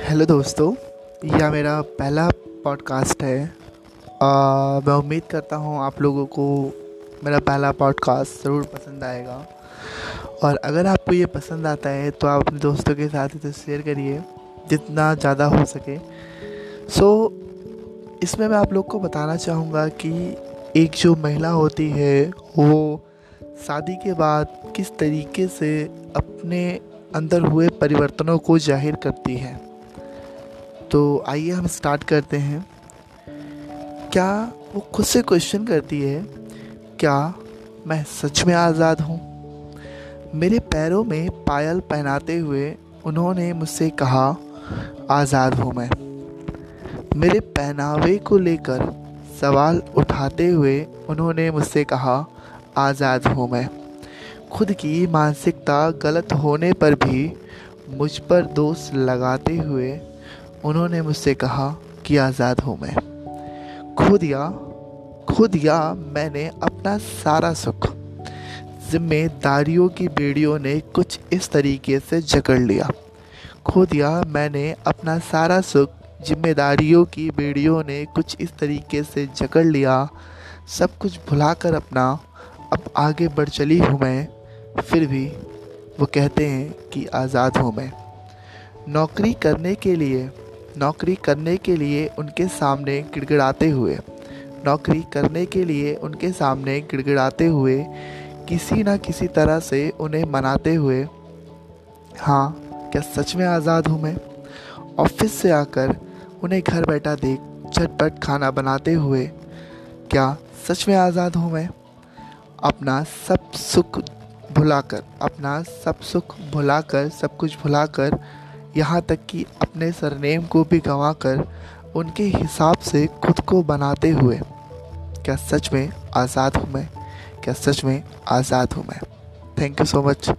Hello दोस्तों यह मेरा पहला पॉडकास्ट है। आ, मैं उम्मीद करता हूँ आप लोगों को मेरा पहला पॉडकास्ट ज़रूर पसंद आएगा। और अगर आपको ये पसंद आता है तो आप अपने दोस्तों के साथ इसे शेयर करिए जितना ज़्यादा हो सके। सो so, इसमें मैं आप लोग को बताना चाहूँगा कि एक जो महिला होती है वो शादी के बाद किस तरीके से अपने अंदर हुए परिवर्तनों को ज़ाहिर करती है। तो आइए हम स्टार्ट करते हैं। क्या वो खुद से क्वेश्चन करती है, क्या मैं सच में आज़ाद हूँ? मेरे पैरों में पायल पहनाते हुए उन्होंने मुझसे कहा, आज़ाद हूँ मैं। मेरे पहनावे को लेकर सवाल उठाते हुए उन्होंने मुझसे कहा, आज़ाद हूँ मैं। खुद की मानसिकता गलत होने पर भी मुझ पर दोष लगाते हुए उन्होंने मुझसे कहा कि आज़ाद हूँ मैं। खुद या खुद या मैंने अपना सारा सुख, जिम्मेदारियों की बेड़ियों ने कुछ इस तरीके से जकड़ लिया। खुद या मैंने अपना सारा सुख, जिम्मेदारियों की बेड़ियों ने कुछ इस तरीके से जकड़ लिया। सब कुछ भुलाकर अपना, अब आगे बढ़ चली हूँ मैं। फिर भी वो कहते हैं कि आज़ाद हूँ मैं। नौकरी करने के लिए नौकरी करने के लिए उनके सामने गिड़गिड़ाते हुए। नौकरी करने के लिए उनके सामने गिड़गिड़ाते हुए, किसी न किसी तरह से उन्हें मनाते हुए हाँ क्या सच में आज़ाद हूँ मैं? ऑफ़िस से आकर उन्हें घर बैठा देख झटपट खाना बनाते हुए, क्या सच में आज़ाद हूँ मैं? अपना सब सुख भुलाकर, अपना सब सुख भुलाकर, सब कुछ भुलाकर यहाँ तक कि अपने सरनेम को भी गंवा कर उनके हिसाब से खुद को बनाते हुए, क्या सच में आज़ाद हूँ मैं? क्या सच में आज़ाद हूँ मैं? Thank you so much